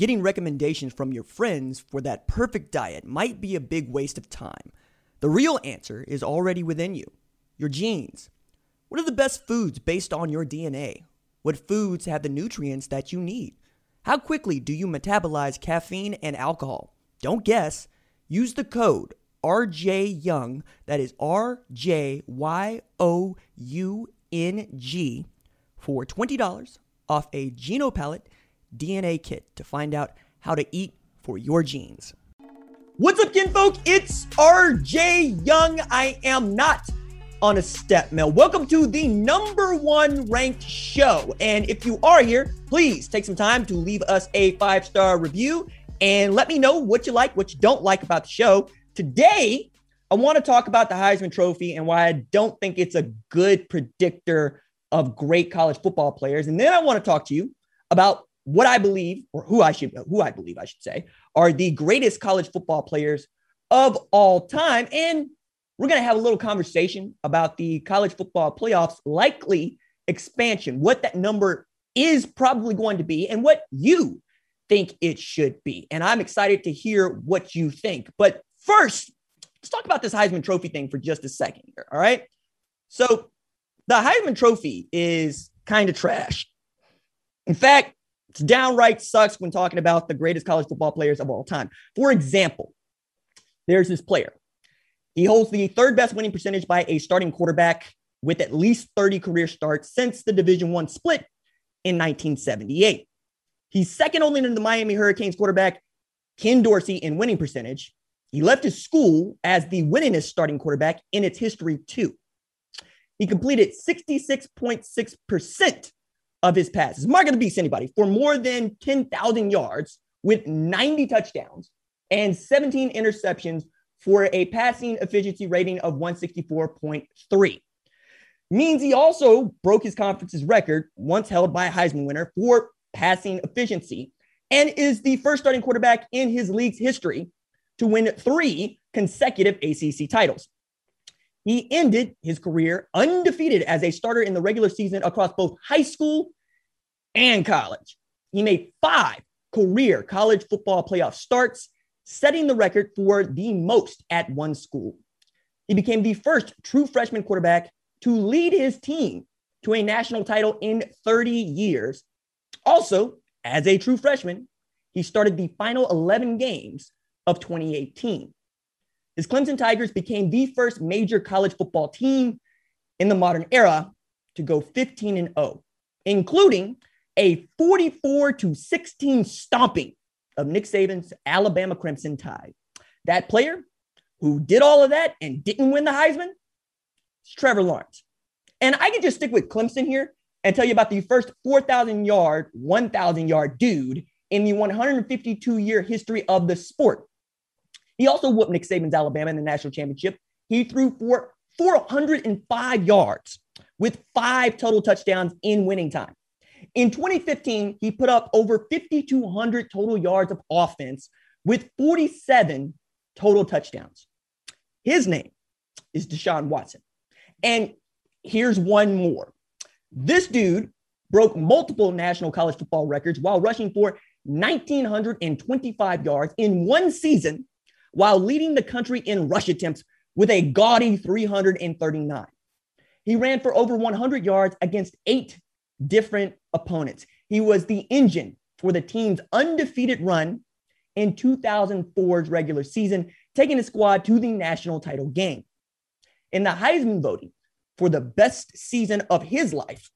Getting recommendations from your friends for that perfect diet might be a big waste of time. The real answer is already within you your genes. What are the best foods based on your DNA? What foods have the nutrients that you need? How quickly do you metabolize caffeine and alcohol? Don't guess. Use the code RJ Young, that is R J Y O U N G, for $20 off a GenoPalate DNA kit to find out how to eat for your genes. What's up, kinfolk? It's RJ Young. I am not on a step mill. Welcome to the number one ranked show. And if you are here, please take some time to leave us a five star review and let me know what you like, what you don't like about the show. Today, I want to talk about the Heisman Trophy and why I don't think it's a good predictor of great college football players. And then I want to talk to you about what I believe, or who I should, who I believe I should say, are the greatest college football players of all time. And we're going to have a little conversation about the college football playoffs likely expansion, what that number is probably going to be, and what you think it should be. And I'm excited to hear what you think. But first, let's talk about this Heisman Trophy thing for just a second here. All right. So the Heisman Trophy is kind of trash. In fact, it's downright sucks when talking about the greatest college football players of all time. For example, there's this player. He holds the third best winning percentage by a starting quarterback with at least 30 career starts since the Division One split in 1978. He's second only to the Miami Hurricanes quarterback Ken Dorsey in winning percentage. He left his school as the winningest starting quarterback in its history, too. He completed 66.6% of his passes. Mark of the beast, anybody, for more than 10,000 yards with 90 touchdowns and 17 interceptions for a passing efficiency rating of 164.3. Means he also broke his conference's record, once held by a Heisman winner, for passing efficiency, and is the first starting quarterback in his league's history to win three consecutive ACC titles. He ended his career undefeated as a starter in the regular season across both high school and college. He made five career college football playoff starts, setting the record for the most at one school. He became the first true freshman quarterback to lead his team to a national title in 30 years. Also, as a true freshman, he started the final 11 games of 2018. His Clemson Tigers became the first major college football team in the modern era to go 15 and 0, including a 44 to 16 stomping of Nick Saban's Alabama Crimson Tide. That player who did all of that and didn't win the Heisman is Trevor Lawrence. And I can just stick with Clemson here and tell you about the first 4,000 yard, 1,000 yard dude in the 152 year history of the sport. He also whooped Nick Saban's Alabama in the national championship. He threw for 405 yards with five total touchdowns in winning time. In 2015, he put up over 5,200 total yards of offense with 47 total touchdowns. His name is Deshaun Watson. And here's one more. This dude broke multiple national college football records while rushing for 1,925 yards in one season while leading the country in rush attempts with a gaudy 339. He ran for over 100 yards against eight different opponents. He was the engine for the team's undefeated run in 2004's regular season, taking the squad to the national title game. In the Heisman voting for the best season of his life,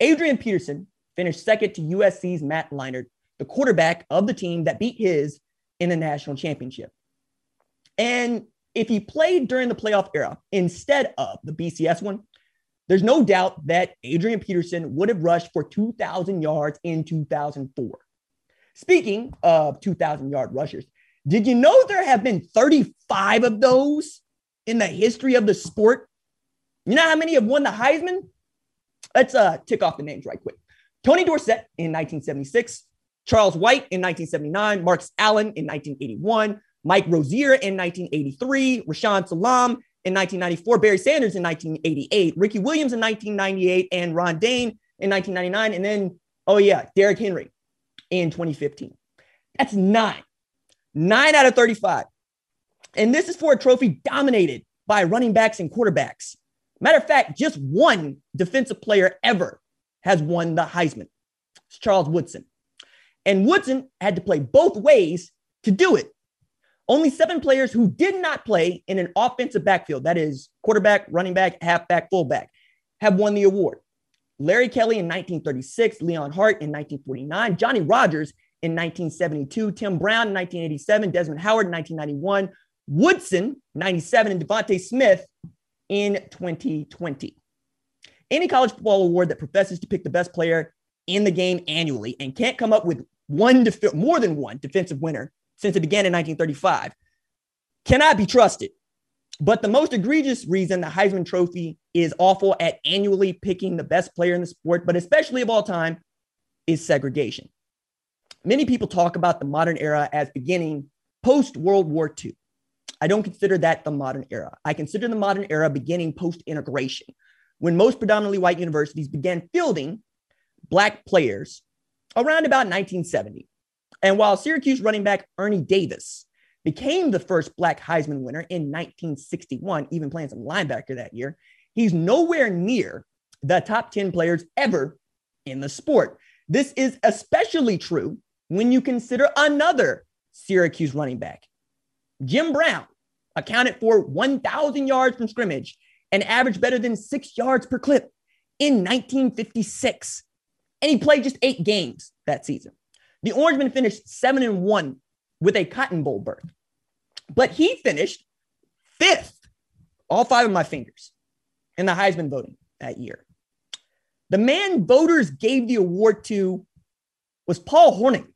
Adrian Peterson finished second to USC's Matt Leinart, the quarterback of the team that beat his in the national championship. And if he played during the playoff era instead of the BCS one, there's no doubt that Adrian Peterson would have rushed for 2,000 yards in 2004. Speaking of 2,000 yard rushers, did you know there have been 35 of those in the history of the sport? You know how many have won the Heisman? Let's uh, tick off the names right quick. Tony Dorsett in 1976, Charles White in 1979, Marcus Allen in 1981, Mike Rozier in 1983, Rashaan Salaam in 1994, Barry Sanders in 1988, Ricky Williams in 1998, and Ron Dayne in 1999. And then, oh yeah, Derrick Henry in 2015. That's nine. Nine out of 35. And this is for a trophy dominated by running backs and quarterbacks. Matter of fact, just one defensive player ever has won the Heisman. It's Charles Woodson. And Woodson had to play both ways to do it. Only seven players who did not play in an offensive backfield, that is, quarterback, running back, halfback, fullback, have won the award. Larry Kelly in 1936, Leon Hart in 1949, Johnny Rodgers in 1972, Tim Brown in 1987, Desmond Howard in 1991, Woodson 97, and DeVonta Smith in 2020. Any college football award that professes to pick the best player in the game annually and can't come up with one def- more than one defensive winner since it began in 1935 cannot be trusted. But the most egregious reason the Heisman Trophy is awful at annually picking the best player in the sport, but especially of all time, is segregation. Many people talk about the modern era as beginning post World War II. I don't consider that the modern era. I consider the modern era beginning post integration, when most predominantly white universities began fielding Black players around about 1970. And while Syracuse running back Ernie Davis became the first Black Heisman winner in 1961, even playing some linebacker that year, he's nowhere near the top 10 players ever in the sport. This is especially true when you consider another Syracuse running back, Jim Brown, accounted for 1,000 yards from scrimmage and averaged better than six yards per clip in 1956. And he played just eight games that season. The Orangemen finished seven and one with a Cotton Bowl berth, but he finished fifth, all five of my fingers, in the Heisman voting that year. The man voters gave the award to was Paul Hornung.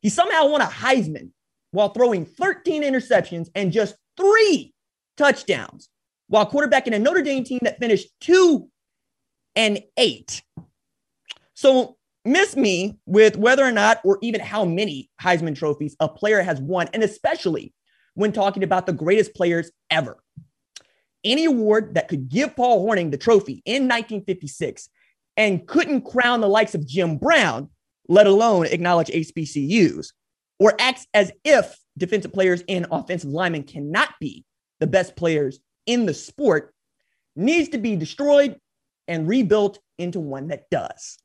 He somehow won a Heisman while throwing 13 interceptions and just three touchdowns, while quarterbacking a Notre Dame team that finished two and eight. So, miss me with whether or not, or even how many Heisman trophies a player has won, and especially when talking about the greatest players ever. Any award that could give Paul Hornung the trophy in 1956 and couldn't crown the likes of Jim Brown, let alone acknowledge HBCUs, or acts as if defensive players and offensive linemen cannot be the best players in the sport needs to be destroyed and rebuilt into one that does.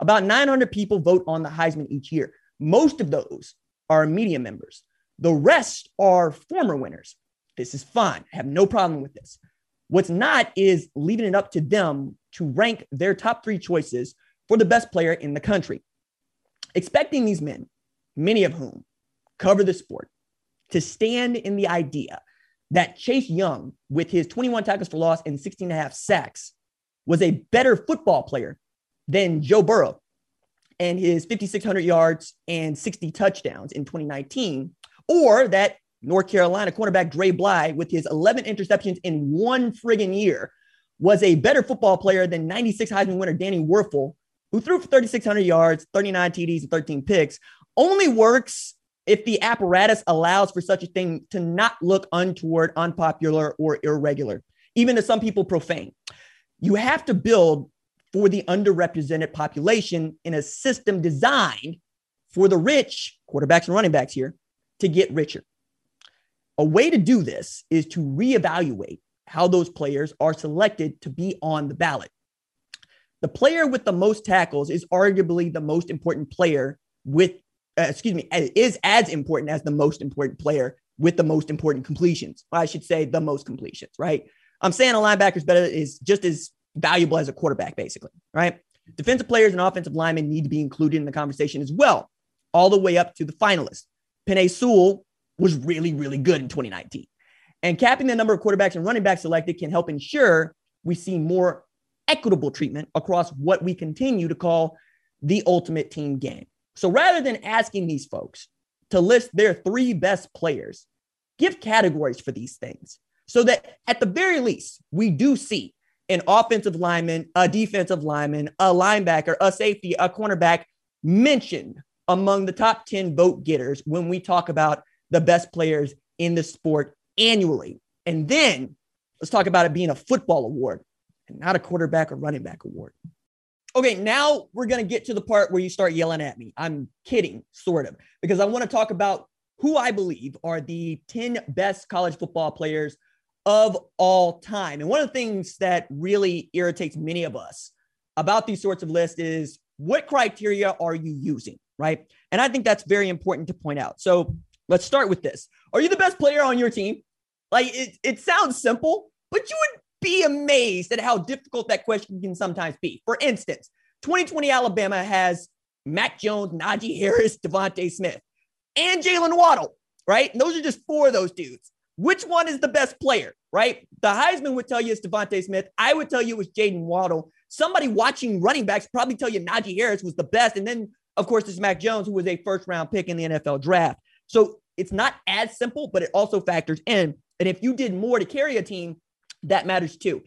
About 900 people vote on the Heisman each year. Most of those are media members. The rest are former winners. This is fine. I have no problem with this. What's not is leaving it up to them to rank their top three choices for the best player in the country. Expecting these men many of whom cover the sport, to stand in the idea that Chase Young, with his 21 tackles for loss and 16 and a half sacks, was a better football player than Joe Burrow and his 5,600 yards and 60 touchdowns in 2019, or that North Carolina cornerback Dre Bly, with his 11 interceptions in one friggin' year, was a better football player than 96 Heisman winner Danny Wuerffel, who threw for 3,600 yards, 39 TDs, and 13 picks, only works if the apparatus allows for such a thing to not look untoward, unpopular, or irregular, even to some people profane. You have to build for the underrepresented population in a system designed for the rich, quarterbacks and running backs here, to get richer. A way to do this is to reevaluate how those players are selected to be on the ballot. The player with the most tackles is arguably the most important player with uh, excuse me, is as important as the most important player with the most important completions. I should say the most completions, right? I'm saying a linebacker is better is just as valuable as a quarterback, basically, right? Defensive players and offensive linemen need to be included in the conversation as well, all the way up to the finalists. Penei Sewell was really, really good in 2019. And capping the number of quarterbacks and running backs selected can help ensure we see more equitable treatment across what we continue to call the ultimate team game. So rather than asking these folks to list their three best players, give categories for these things so that at the very least, we do see an offensive lineman, a defensive lineman, a linebacker, a safety, a cornerback mentioned among the top 10 vote getters when we talk about the best players in the sport annually. And then let's talk about it being a football award and not a quarterback or running back award. Okay, now we're going to get to the part where you start yelling at me. I'm kidding, sort of, because I want to talk about who I believe are the 10 best college football players of all time. And one of the things that really irritates many of us about these sorts of lists is what criteria are you using, right? And I think that's very important to point out. So let's start with this. Are you the best player on your team? Like it, it sounds simple, but you would be amazed at how difficult that question can sometimes be. For instance, 2020 Alabama has Mac Jones, Najee Harris, DeVonta Smith, and Jaylen Waddle, right? And those are just four of those dudes. Which one is the best player, right? The Heisman would tell you it's DeVonta Smith. I would tell you it was Jaden Waddle. Somebody watching running backs probably tell you Najee Harris was the best. And then, of course, there's Mac Jones, who was a first round pick in the NFL draft. So it's not as simple, but it also factors in. And if you did more to carry a team, that matters too.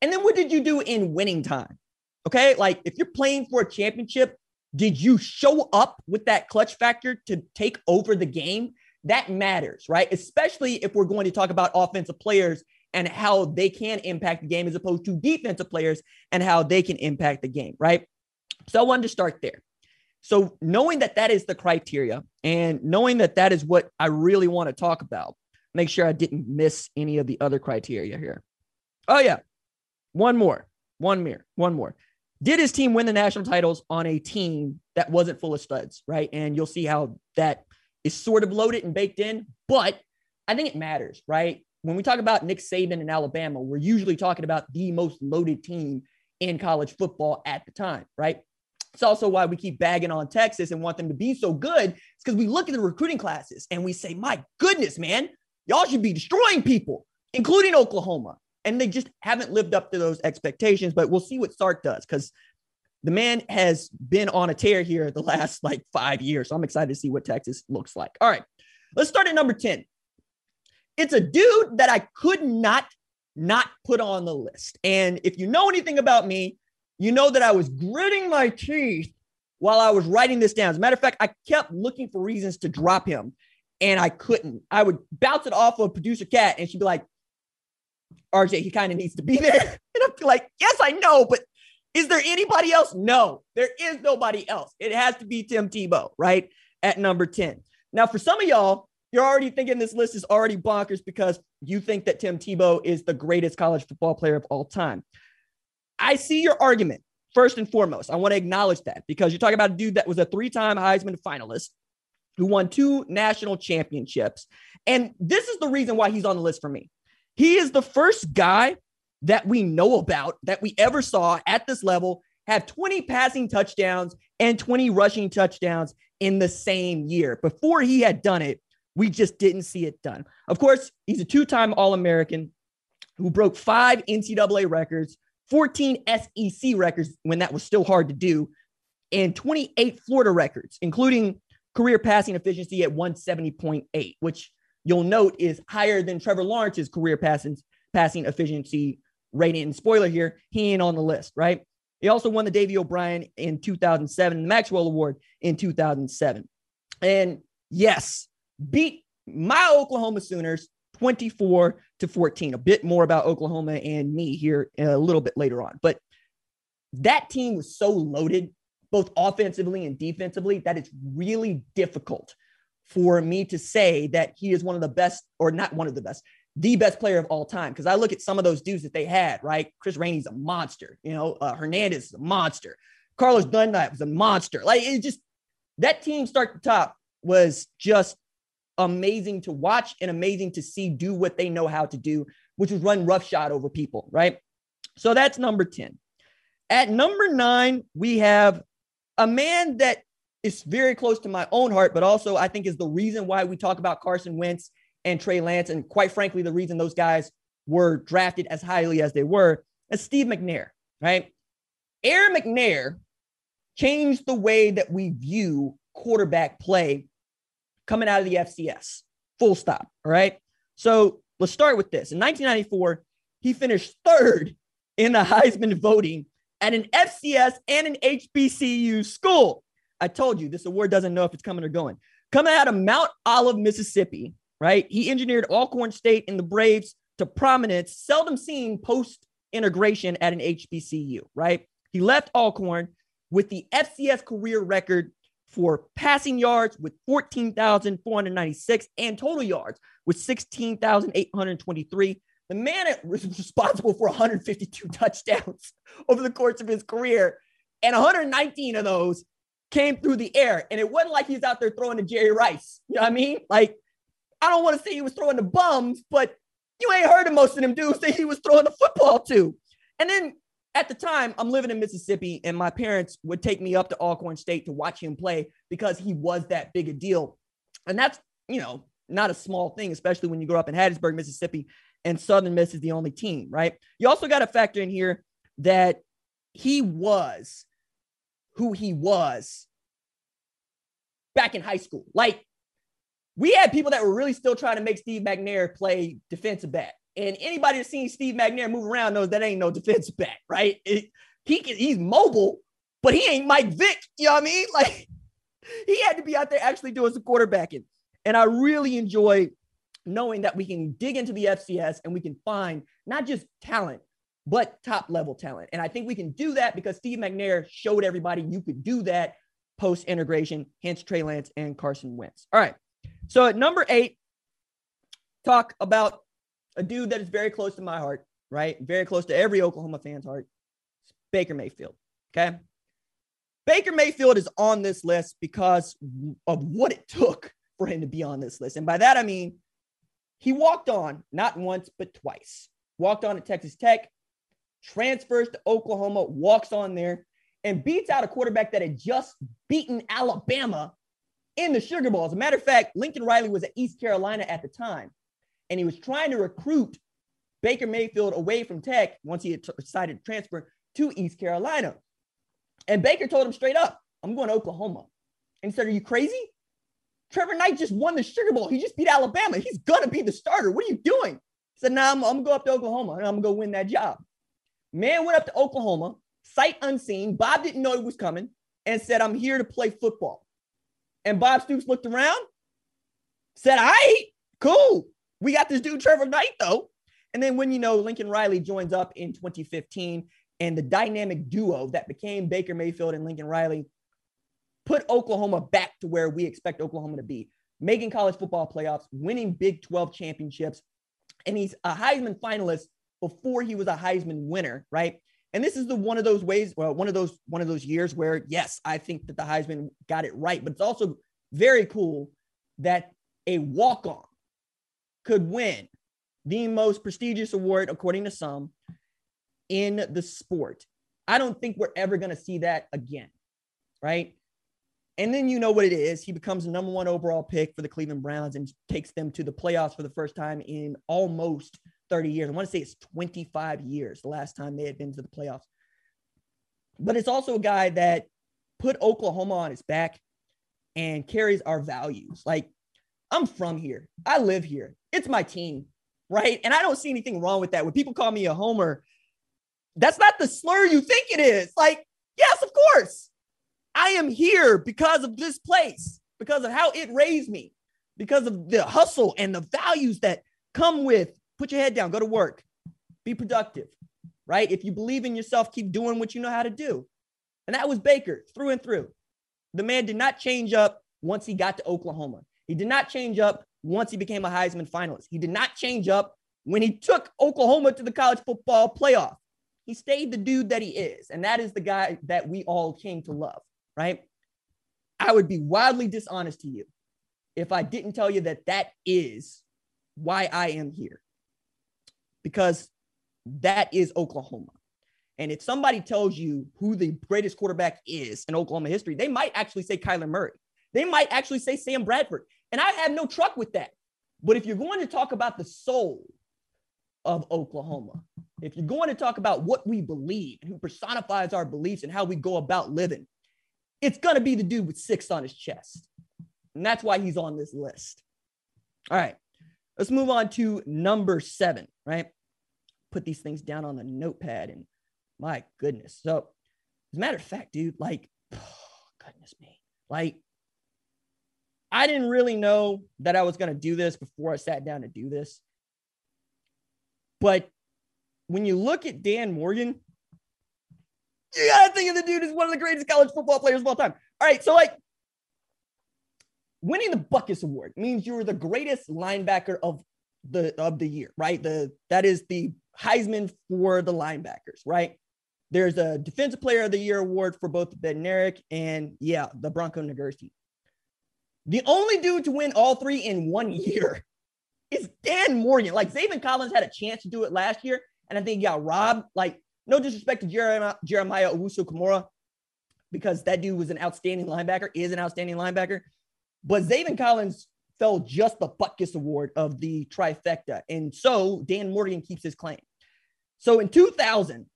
And then what did you do in winning time? Okay. Like if you're playing for a championship, did you show up with that clutch factor to take over the game? That matters, right? Especially if we're going to talk about offensive players and how they can impact the game as opposed to defensive players and how they can impact the game, right? So I wanted to start there. So knowing that that is the criteria and knowing that that is what I really want to talk about, make sure I didn't miss any of the other criteria here. Oh yeah, one more, one more, one more. Did his team win the national titles on a team that wasn't full of studs, right? And you'll see how that is sort of loaded and baked in, but I think it matters, right? When we talk about Nick Saban in Alabama, we're usually talking about the most loaded team in college football at the time, right? It's also why we keep bagging on Texas and want them to be so good. It's because we look at the recruiting classes and we say, my goodness, man, y'all should be destroying people, including Oklahoma. And they just haven't lived up to those expectations. But we'll see what Sark does because the man has been on a tear here the last like five years. So I'm excited to see what Texas looks like. All right, let's start at number 10. It's a dude that I could not not put on the list. And if you know anything about me, you know that I was gritting my teeth while I was writing this down. As a matter of fact, I kept looking for reasons to drop him and I couldn't. I would bounce it off of producer Cat and she'd be like, RJ, he kind of needs to be there. And I'd be like, yes, I know, but is there anybody else? No, there is nobody else. It has to be Tim Tebow, right? At number 10. Now, for some of y'all, you're already thinking this list is already bonkers because you think that Tim Tebow is the greatest college football player of all time. I see your argument first and foremost. I want to acknowledge that because you're talking about a dude that was a three time Heisman finalist who won two national championships. And this is the reason why he's on the list for me. He is the first guy that we know about that we ever saw at this level have 20 passing touchdowns and 20 rushing touchdowns in the same year. Before he had done it, we just didn't see it done. Of course, he's a two time All American who broke five NCAA records, 14 SEC records when that was still hard to do, and 28 Florida records, including career passing efficiency at 170.8, which you'll note is higher than Trevor Lawrence's career passing, passing efficiency rating. And spoiler here, he ain't on the list, right? He also won the Davy O'Brien in 2007, the Maxwell Award in 2007. And yes, beat my Oklahoma Sooners 24 to 14. A bit more about Oklahoma and me here uh, a little bit later on. But that team was so loaded, both offensively and defensively, that it's really difficult for me to say that he is one of the best, or not one of the best, the best player of all time. Because I look at some of those dudes that they had, right? Chris Rainey's a monster. You know, uh, Hernandez is a monster. Carlos Dunlap was a monster. Like it just that team start to top was just amazing to watch and amazing to see do what they know how to do, which was run roughshod over people, right? So that's number 10. At number nine, we have a man that is very close to my own heart, but also I think is the reason why we talk about Carson Wentz and Trey Lance. And quite frankly, the reason those guys were drafted as highly as they were is Steve McNair, right? Air McNair changed the way that we view quarterback play coming out of the FCS. Full stop. All right. So let's start with this. In 1994, he finished third in the Heisman voting at an FCS and an HBCU school. I told you this award doesn't know if it's coming or going. Coming out of Mount Olive, Mississippi, right? He engineered Alcorn State and the Braves to prominence, seldom seen post integration at an HBCU, right? He left Alcorn with the FCS career record for passing yards with 14,496 and total yards with 16,823. The man was responsible for 152 touchdowns over the course of his career, and 119 of those came through the air. And it wasn't like he was out there throwing to Jerry Rice. You know what I mean? Like, I don't want to say he was throwing the bums, but you ain't heard of most of them dudes that he was throwing the football to. And then at the time, I'm living in Mississippi, and my parents would take me up to Alcorn State to watch him play because he was that big a deal. And that's, you know, not a small thing, especially when you grow up in Hattiesburg, Mississippi, and Southern Miss is the only team, right? You also got to factor in here that he was who he was back in high school. Like, we had people that were really still trying to make Steve McNair play defensive back. And anybody that's seen Steve McNair move around knows that ain't no defensive back, right? It, he can, he's mobile, but he ain't Mike Vick. You know what I mean? Like, he had to be out there actually doing some quarterbacking. And I really enjoy knowing that we can dig into the FCS and we can find not just talent, but top level talent. And I think we can do that because Steve McNair showed everybody you could do that post integration, hence Trey Lance and Carson Wentz. All right. So at number eight, talk about a dude that is very close to my heart, right? Very close to every Oklahoma fan's heart. Baker Mayfield. Okay. Baker Mayfield is on this list because of what it took for him to be on this list. And by that, I mean he walked on not once, but twice. Walked on at Texas Tech, transfers to Oklahoma, walks on there, and beats out a quarterback that had just beaten Alabama in the Sugar Bowl. As a matter of fact, Lincoln Riley was at East Carolina at the time, and he was trying to recruit Baker Mayfield away from Tech once he had t- decided to transfer to East Carolina. And Baker told him straight up, I'm going to Oklahoma. And he said, Are you crazy? Trevor Knight just won the Sugar Bowl. He just beat Alabama. He's going to be the starter. What are you doing? He said, Nah, I'm, I'm going to go up to Oklahoma and I'm going to go win that job. Man went up to Oklahoma, sight unseen. Bob didn't know he was coming and said, I'm here to play football. And Bob Stoops looked around, said, All right, cool. We got this dude, Trevor Knight, though. And then when you know Lincoln Riley joins up in 2015 and the dynamic duo that became Baker Mayfield and Lincoln Riley put Oklahoma back to where we expect Oklahoma to be, making college football playoffs, winning Big 12 championships. And he's a Heisman finalist before he was a Heisman winner, right? And this is the one of those ways, well, one of those one of those years where yes, I think that the Heisman got it right, but it's also very cool that a walk-on could win the most prestigious award according to some in the sport. I don't think we're ever going to see that again, right? And then you know what it is. He becomes the number one overall pick for the Cleveland Browns and takes them to the playoffs for the first time in almost 30 years. I want to say it's 25 years the last time they had been to the playoffs. But it's also a guy that put Oklahoma on his back and carries our values. Like, I'm from here, I live here, it's my team, right? And I don't see anything wrong with that. When people call me a homer, that's not the slur you think it is. Like, yes, of course. I am here because of this place, because of how it raised me, because of the hustle and the values that come with put your head down, go to work, be productive, right? If you believe in yourself, keep doing what you know how to do. And that was Baker through and through. The man did not change up once he got to Oklahoma. He did not change up once he became a Heisman finalist. He did not change up when he took Oklahoma to the college football playoff. He stayed the dude that he is. And that is the guy that we all came to love right? I would be wildly dishonest to you if I didn't tell you that that is why I am here. Because that is Oklahoma. And if somebody tells you who the greatest quarterback is in Oklahoma history, they might actually say Kyler Murray. They might actually say Sam Bradford. And I have no truck with that. But if you're going to talk about the soul of Oklahoma, if you're going to talk about what we believe and who personifies our beliefs and how we go about living, it's going to be the dude with six on his chest. And that's why he's on this list. All right. Let's move on to number seven, right? Put these things down on the notepad and my goodness. So, as a matter of fact, dude, like, oh, goodness me, like, I didn't really know that I was going to do this before I sat down to do this. But when you look at Dan Morgan, you gotta think of the dude as one of the greatest college football players of all time. All right, so like winning the Butkus Award means you're the greatest linebacker of the of the year, right? The that is the Heisman for the linebackers, right? There's a Defensive Player of the Year award for both Bednarik and yeah, the Bronco Nagurski. The only dude to win all three in one year is Dan Morgan. Like Zaven Collins had a chance to do it last year, and I think he got robbed. Like, no disrespect to Jeremiah, Jeremiah Owusu-Koramoah, because that dude was an outstanding linebacker, is an outstanding linebacker. But Zaven Collins fell just the Butkus Award of the trifecta. And so Dan Morgan keeps his claim. So in 2000,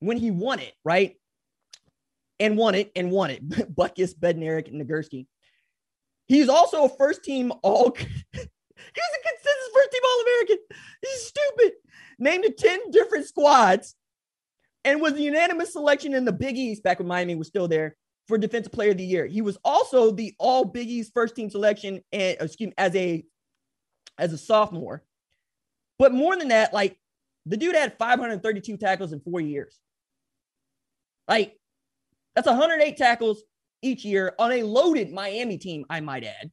when he won it, right? And won it and won it, Butkus, Bednarik, and Nagurski. He's also a first team all. he was a consensus first team All American. He's stupid. Named to 10 different squads and was a unanimous selection in the Big East back when Miami was still there for Defensive Player of the Year. He was also the All Big East first team selection and uh, excuse me, as a as a sophomore. But more than that, like the dude had 532 tackles in four years. Like that's 108 tackles each year on a loaded Miami team, I might add.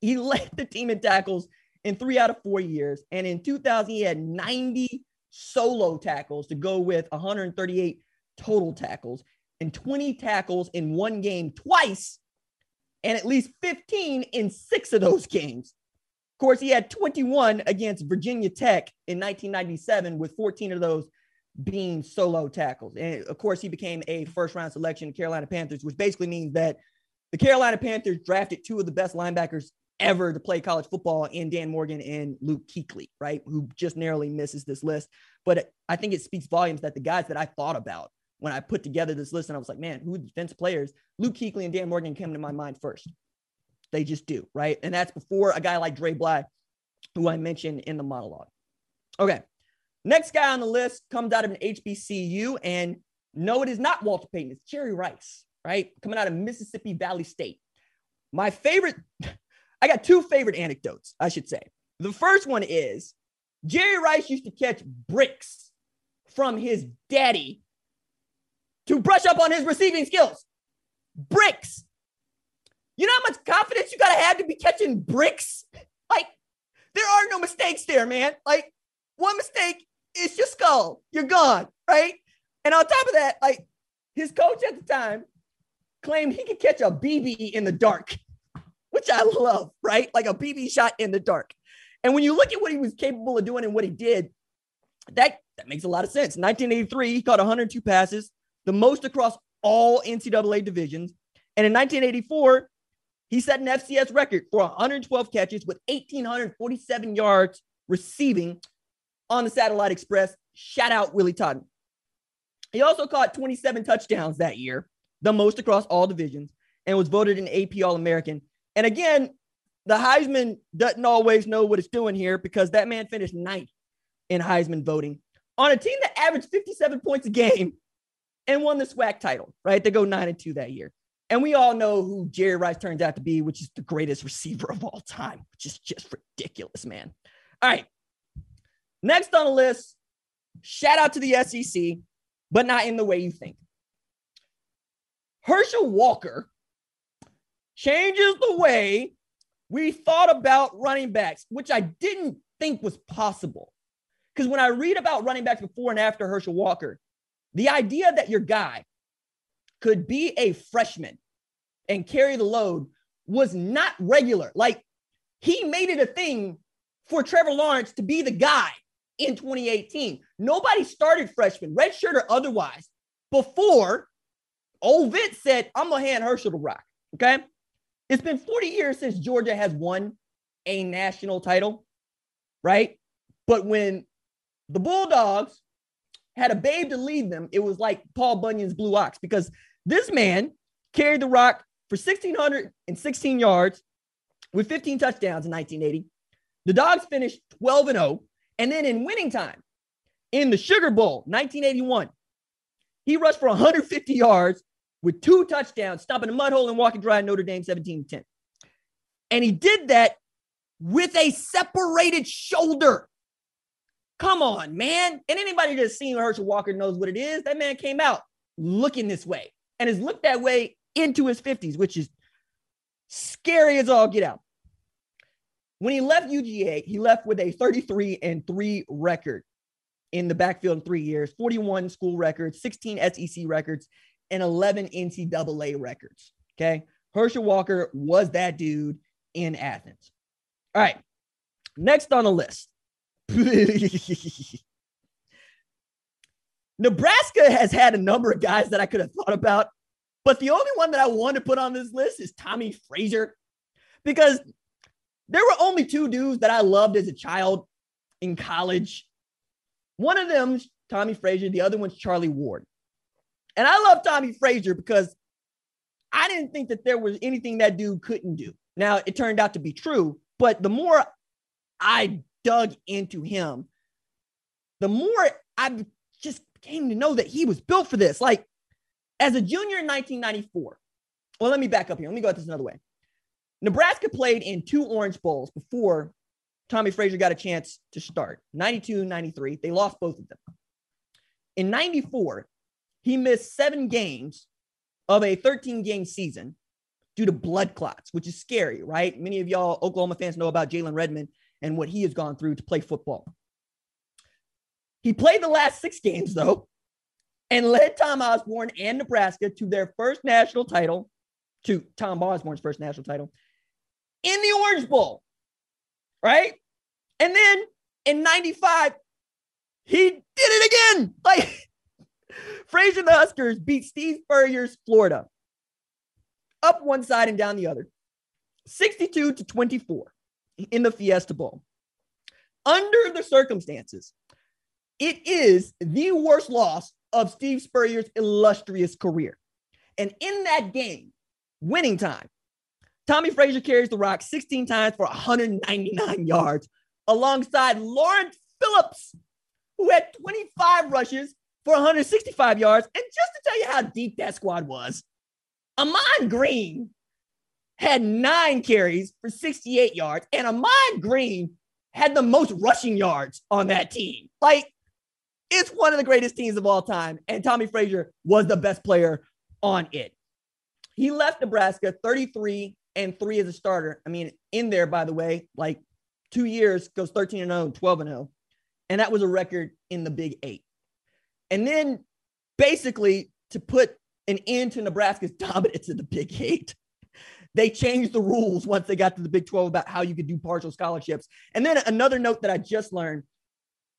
He led the team in tackles in three out of four years. And in 2000, he had 90 solo tackles to go with 138 total tackles and 20 tackles in one game twice, and at least 15 in six of those games. Of course, he had 21 against Virginia Tech in 1997, with 14 of those being solo tackles. And of course, he became a first round selection, Carolina Panthers, which basically means that the Carolina Panthers drafted two of the best linebackers ever to play college football in Dan Morgan and Luke Kuechly, right? Who just narrowly misses this list. But I think it speaks volumes that the guys that I thought about when I put together this list and I was like, man, who defense players? Luke Kuechly and Dan Morgan came to my mind first. They just do, right? And that's before a guy like Dre Bly, who I mentioned in the monologue. Okay. Next guy on the list comes out of an HBCU. And no, it is not Walter Payton. It's Jerry Rice, right? Coming out of Mississippi Valley State. My favorite, I got two favorite anecdotes, I should say. The first one is Jerry Rice used to catch bricks from his daddy to brush up on his receiving skills. Bricks. You know how much confidence you got to have to be catching bricks? Like, there are no mistakes there, man. Like, one mistake is your skull. You're gone, right? And on top of that, like, his coach at the time claimed he could catch a BB in the dark, which I love, right? Like a BB shot in the dark. And when you look at what he was capable of doing and what he did, that, that makes a lot of sense. 1983, he caught 102 passes, the most across all NCAA divisions. And in 1984, he set an FCS record for 112 catches with 1,847 yards receiving on the Satellite Express. Shout out Willie Totten. He also caught 27 touchdowns that year, the most across all divisions, and was voted an AP All American. And again, the Heisman doesn't always know what it's doing here because that man finished ninth in Heisman voting on a team that averaged 57 points a game and won the SWAC title, right? They go nine and two that year. And we all know who Jerry Rice turns out to be, which is the greatest receiver of all time, which is just ridiculous, man. All right. Next on the list, shout out to the SEC, but not in the way you think. Herschel Walker changes the way we thought about running backs, which I didn't think was possible. Because when I read about running backs before and after Herschel Walker, the idea that your guy could be a freshman and carry the load was not regular. Like he made it a thing for Trevor Lawrence to be the guy in 2018. Nobody started freshman, redshirt or otherwise, before old Vince said, I'm going to hand Herschel to rock. Okay. It's been 40 years since Georgia has won a national title, right? But when the Bulldogs had a babe to lead them, it was like Paul Bunyan's Blue Ox because this man carried the rock for 1,616 yards with 15 touchdowns in 1980. The Dogs finished 12 and 0. And then in winning time, in the Sugar Bowl, 1981, he rushed for 150 yards with two touchdowns, stopping a mud hole and walking dry Notre Dame 17 10. And he did that with a separated shoulder. Come on, man. And anybody that's seen Herschel Walker knows what it is. That man came out looking this way and has looked that way into his 50s, which is scary as all get out. When he left UGA, he left with a 33 and 3 record in the backfield in three years 41 school records, 16 SEC records, and 11 NCAA records. Okay. Herschel Walker was that dude in Athens. All right. Next on the list. Nebraska has had a number of guys that I could have thought about, but the only one that I want to put on this list is Tommie Frazier because there were only two dudes that I loved as a child in college. One of them's Tommie Frazier, the other one's Charlie Ward. And I love Tommie Frazier because I didn't think that there was anything that dude couldn't do. Now, it turned out to be true, but the more I dug into him, the more I just came to know that he was built for this. Like, as a junior in 1994, well, let me back up here. Let me go at this another way. Nebraska played in two Orange Bowls before Tommie Frazier got a chance to start 92, 93. They lost both of them. In 94, he missed seven games of a 13 game season due to blood clots, which is scary, right? Many of y'all Oklahoma fans know about Jalen Redmond and what he has gone through to play football. He played the last six games, though, and led Tom Osborne and Nebraska to their first national title, to Tom Osborne's first national title in the Orange Bowl, right? And then in 95, he did it again. Like Frazier the Huskers beat Steve Spurrier's Florida up one side and down the other, 62 to 24 in the Fiesta Bowl. Under the circumstances, it is the worst loss of Steve Spurrier's illustrious career. And in that game, winning time, Tommie Frazier carries the rock 16 times for 199 yards alongside Lawrence Phillips, who had 25 rushes for 165 yards. And just to tell you how deep that squad was, Ahman Green had nine carries for 68 yards, and Ahman Green had the most rushing yards on that team. Like, it's one of the greatest teams of all time, and Tommie Frazier was the best player on it. He left Nebraska 33 and 3 as a starter. I mean, in there, by the way, like two years goes 13 and 0, 12 and 0. And that was a record in the Big Eight. And then basically to put an end to Nebraska's dominance in the Big Eight, they changed the rules once they got to the Big 12 about how you could do partial scholarships. And then another note that I just learned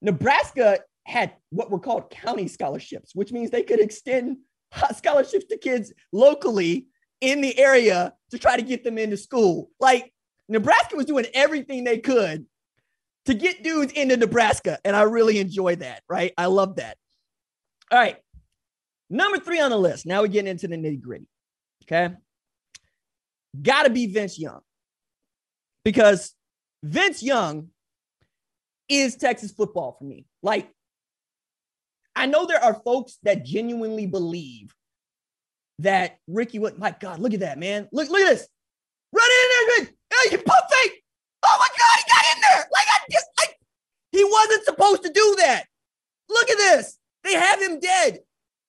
Nebraska had what were called county scholarships, which means they could extend scholarships to kids locally in the area to try to get them into school. Like Nebraska was doing everything they could to get dudes into Nebraska. And I really enjoy that, right? I love that. All right. Number three on the list. Now we're getting into the nitty gritty. Okay. Got to be Vince Young because Vince Young is Texas football for me. Like, I know there are folks that genuinely believe that Ricky would. My God, look at that, man. Look, look at this. Run in there, you pump fake. Oh my God, he got in there. Like I just, like he wasn't supposed to do that. Look at this. They have him dead.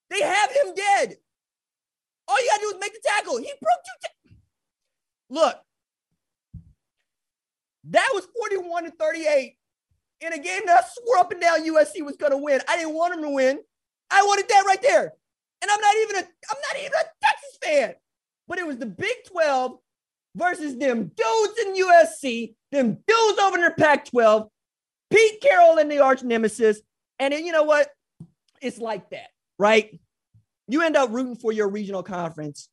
They have him dead. All you gotta do is make the tackle. He broke two. Look, that was 41 to 38 in a game that I swore up and down USC was gonna win. I didn't want them to win. I wanted that right there. And I'm not even a I'm not even a Texas fan. But it was the Big 12 versus them dudes in USC, them dudes over in the Pac 12, Pete Carroll and the arch nemesis. And then you know what? It's like that, right? You end up rooting for your regional conference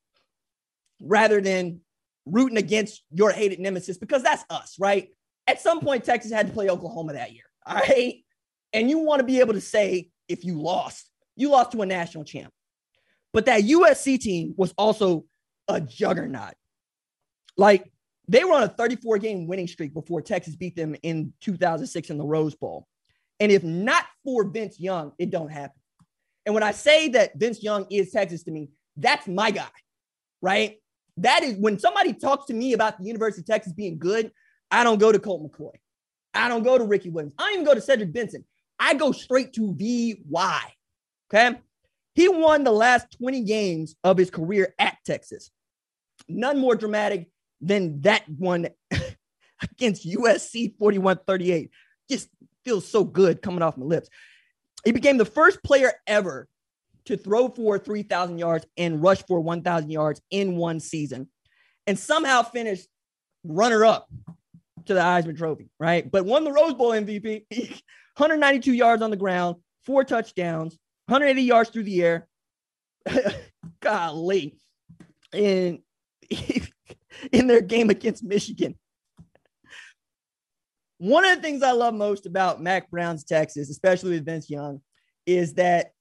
rather than rooting against your hated nemesis because that's us, right? At some point, Texas had to play Oklahoma that year, all right? And you want to be able to say if you lost, you lost to a national champ. But that USC team was also a juggernaut. Like they were on a 34 game winning streak before Texas beat them in 2006 in the Rose Bowl. And if not for Vince Young, it don't happen. And when I say that Vince Young is Texas to me, that's my guy, right? That is when somebody talks to me about the University of Texas being good, I don't go to Colt McCoy. I don't go to Ricky Williams. I don't even go to Cedric Benson. I go straight to VY. Okay. He won the last 20 games of his career at Texas. None more dramatic than that one against USC 41 38. Just feels so good coming off my lips. He became the first player ever to throw for 3,000 yards and rush for 1,000 yards in one season and somehow finished runner up to the Heisman Trophy, right? But won the Rose Bowl MVP, 192 yards on the ground, four touchdowns, 180 yards through the air. Golly. And in their game against Michigan. One of the things I love most about Mack Brown's Texas, especially with Vince Young, is that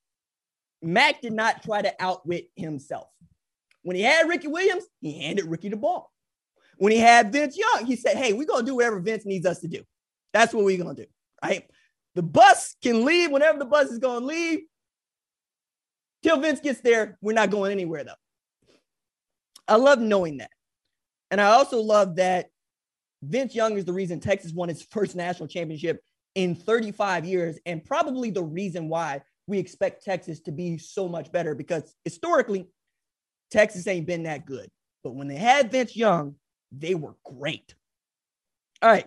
Mack did not try to outwit himself. When he had Ricky Williams, he handed Ricky the ball. When he had Vince Young, he said, Hey, we're going to do whatever Vince needs us to do. That's what we're going to do. Right. The bus can leave whenever the bus is going to leave. Till Vince gets there, we're not going anywhere, though. I love knowing that. And I also love that Vince Young is the reason Texas won its first national championship in 35 years, and probably the reason why we expect Texas to be so much better because historically, Texas ain't been that good. But when they had Vince Young, they were great. All right.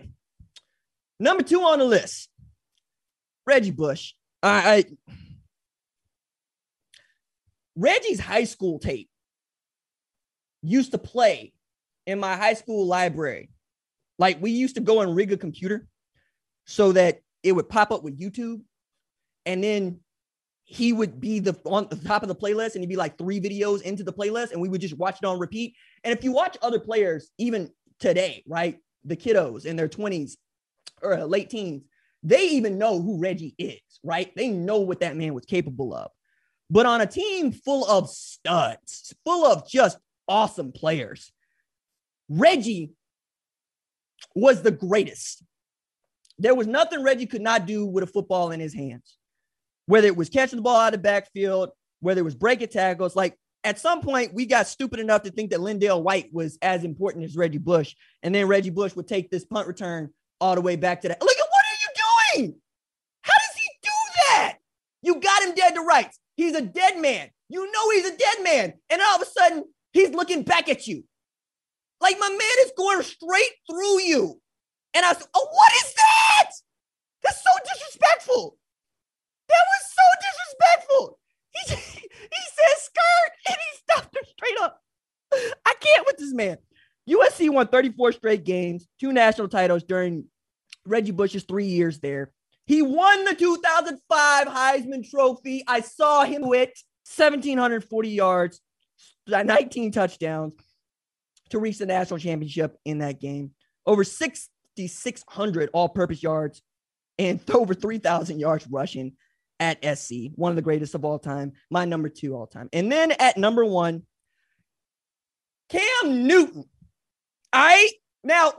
Number two on the list, Reggie Bush. I, I Reggie's high school tape used to play in my high school library. Like we used to go and rig a computer so that it would pop up with YouTube. And then he would be the on the top of the playlist and he'd be like three videos into the playlist and we would just watch it on repeat. And if you watch other players, even today, right? The kiddos in their 20s or uh, late teens, they even know who Reggie is, right? They know what that man was capable of. But on a team full of studs, full of just awesome players, Reggie was the greatest. There was nothing Reggie could not do with a football in his hands whether it was catching the ball out of the backfield, whether it was breaking tackles. Like at some point, we got stupid enough to think that LenDale White was as important as Reggie Bush. And then Reggie Bush would take this punt return all the way back to that. Look at what are you doing? How does he do that? You got him dead to rights. He's a dead man. You know he's a dead man. And all of a sudden, he's looking back at you. Like my man is going straight through you. And I said, Oh, what is that? That's so disrespectful. That was so disrespectful. He, he said skirt and he stopped her straight up. I can't with this man. USC won 34 straight games, two national titles during Reggie Bush's three years there. He won the 2005 Heisman Trophy. I saw him with 1,740 yards, 19 touchdowns to reach the national championship in that game. Over 6,600 all purpose yards and over 3,000 yards rushing at SC, one of the greatest of all time, my number two all time. And then at number one, Cam Newton. I now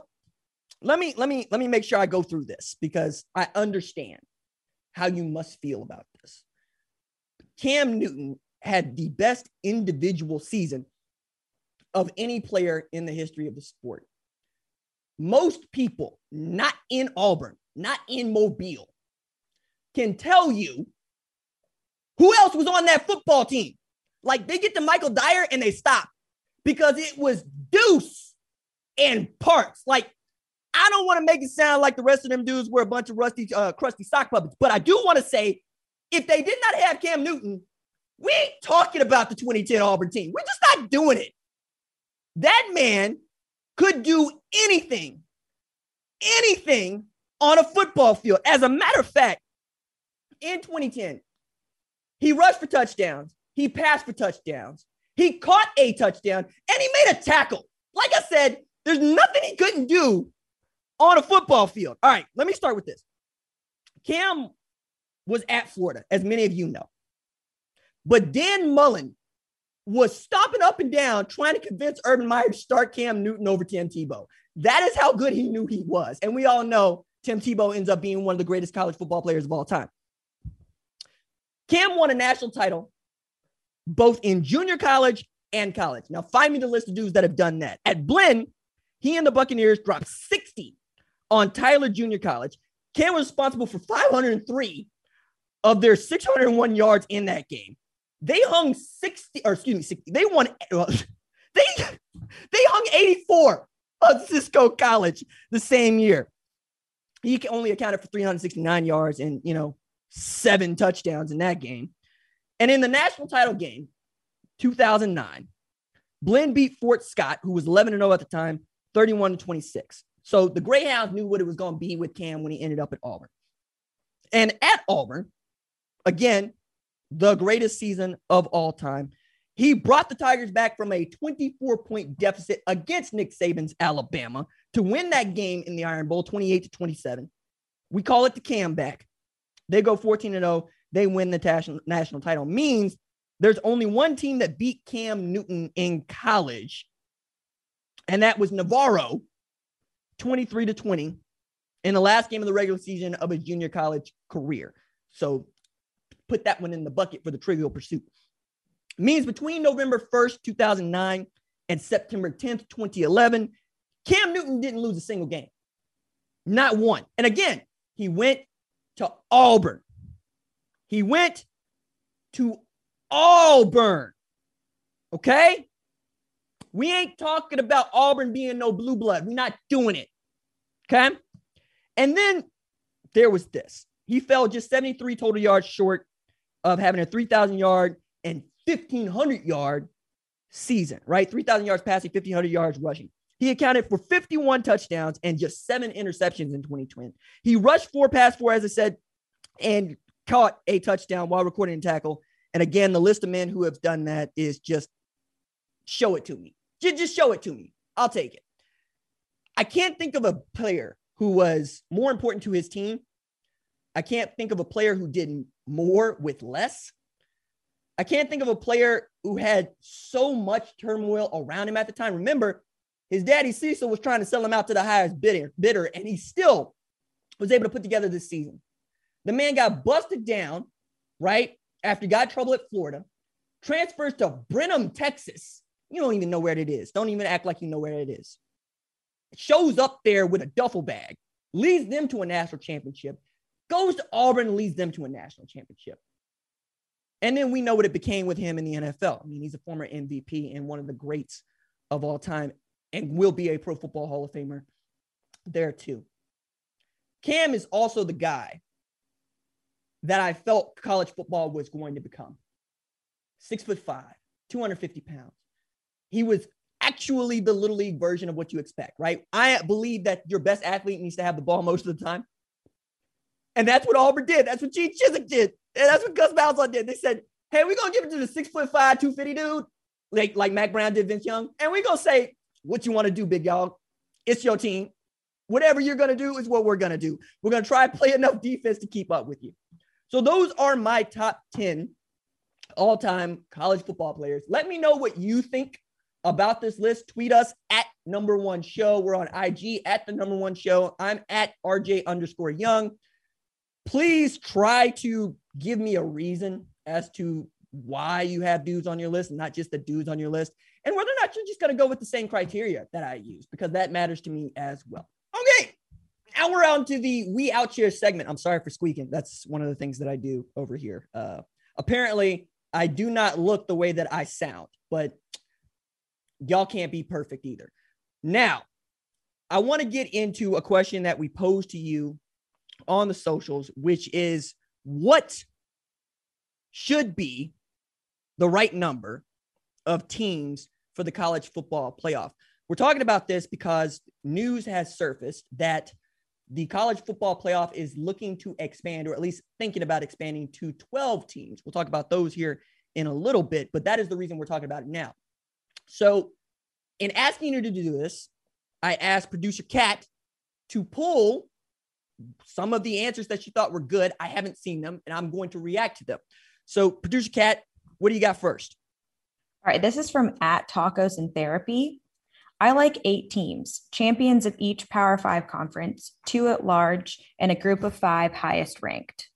let me let me let me make sure I go through this because I understand how you must feel about this. Cam Newton had the best individual season of any player in the history of the sport. Most people not in Auburn, not in Mobile, can tell you who else was on that football team. Like they get to Michael Dyer and they stop because it was Deuce and Parks. Like I don't want to make it sound like the rest of them dudes were a bunch of rusty, uh, crusty sock puppets, but I do want to say if they did not have Cam Newton, we ain't talking about the 2010 Auburn team. We're just not doing it. That man could do anything, anything on a football field. As a matter of fact, in 2010, he rushed for touchdowns, he passed for touchdowns, he caught a touchdown, and he made a tackle. Like I said, there's nothing he couldn't do on a football field. All right, let me start with this. Cam was at Florida, as many of you know. But Dan Mullen was stomping up and down trying to convince Urban Meyer to start Cam Newton over Tim Tebow. That is how good he knew he was. And we all know Tim Tebow ends up being one of the greatest college football players of all time. Cam won a national title both in junior college and college. Now, find me the list of dudes that have done that. At Blinn, he and the Buccaneers dropped 60 on Tyler Junior College. Cam was responsible for 503 of their 601 yards in that game, they hung 60, or excuse me, 60, they won, they, they hung 84 on Cisco College the same year. He only accounted for 369 yards and, you know, seven touchdowns in that game. And in the national title game, 2009, Blinn beat Fort Scott, who was 11 0 at the time, 31 to 26. So the Greyhounds knew what it was going to be with Cam when he ended up at Auburn. And at Auburn, again, the greatest season of all time. He brought the Tigers back from a 24 point deficit against Nick Saban's Alabama to win that game in the Iron Bowl 28 to 27. We call it the Cam back. They go 14 and 0. They win the national title. Means there's only one team that beat Cam Newton in college, and that was Navarro, 23 to 20, in the last game of the regular season of his junior college career. So put that one in the bucket for the trivial pursuit. means between November 1st, 2009 and September 10th, 2011, Cam Newton didn't lose a single game. Not one. And again, he went to Auburn. He went to Auburn. Okay? We ain't talking about Auburn being no blue blood. We're not doing it. Okay? And then there was this. He fell just 73 total yards short of having a 3,000 yard and 1,500 yard season, right? 3,000 yards passing, 1,500 yards rushing. He accounted for 51 touchdowns and just seven interceptions in 2020. He rushed four pass four, as I said, and caught a touchdown while recording a tackle and again, the list of men who have done that is just show it to me. Just show it to me. I'll take it. I can't think of a player who was more important to his team. I can't think of a player who did more with less. I can't think of a player who had so much turmoil around him at the time. Remember, his daddy Cecil was trying to sell him out to the highest bidder, bidder and he still was able to put together this season. The man got busted down, right? after got trouble at Florida, transfers to Brenham, Texas. You don't even know where it is. Don't even act like you know where it is. Shows up there with a duffel bag, leads them to a national championship, goes to Auburn, leads them to a national championship. And then we know what it became with him in the NFL. I mean, he's a former MVP and one of the greats of all time and will be a Pro Football Hall of Famer there too. Cam is also the guy that I felt college football was going to become. Six foot five, 250 pounds. He was actually the little league version of what you expect, right? I believe that your best athlete needs to have the ball most of the time. And that's what Auburn did. That's what Gene Chizik did. And that's what Gus Malzahn did. They said, hey, we're going to give it to the six foot five, 250 dude, like, like Mack Brown did Vince Young. And we're going to say, what you want to do, big y'all. It's your team. Whatever you're going to do is what we're going to do. We're going to try to play enough defense to keep up with you. So those are my top 10 all time college football players. Let me know what you think about this list. Tweet us at number one show. We're on IG at the number one show. I'm at RJ underscore young. Please try to give me a reason as to why you have dudes on your list, not just the dudes on your list, and whether or not you're just going to go with the same criteria that I use, because that matters to me as well. Okay, now we're on to the we out here segment. I'm sorry for squeaking. That's one of the things that I do over here. Uh, apparently, I do not look the way that I sound, but y'all can't be perfect either. Now, I want to get into a question that we posed to you on the socials, which is what should be the right number of teams for the college football playoff? We're talking about this because news has surfaced that the college football playoff is looking to expand, or at least thinking about expanding to 12 teams. We'll talk about those here in a little bit, but that is the reason we're talking about it now. So, in asking you to do this, I asked producer Kat to pull some of the answers that she thought were good. I haven't seen them, and I'm going to react to them. So, producer Kat, what do you got first? All right, this is from at Tacos and Therapy. I like eight teams, champions of each Power Five conference, two at large, and a group of five highest ranked.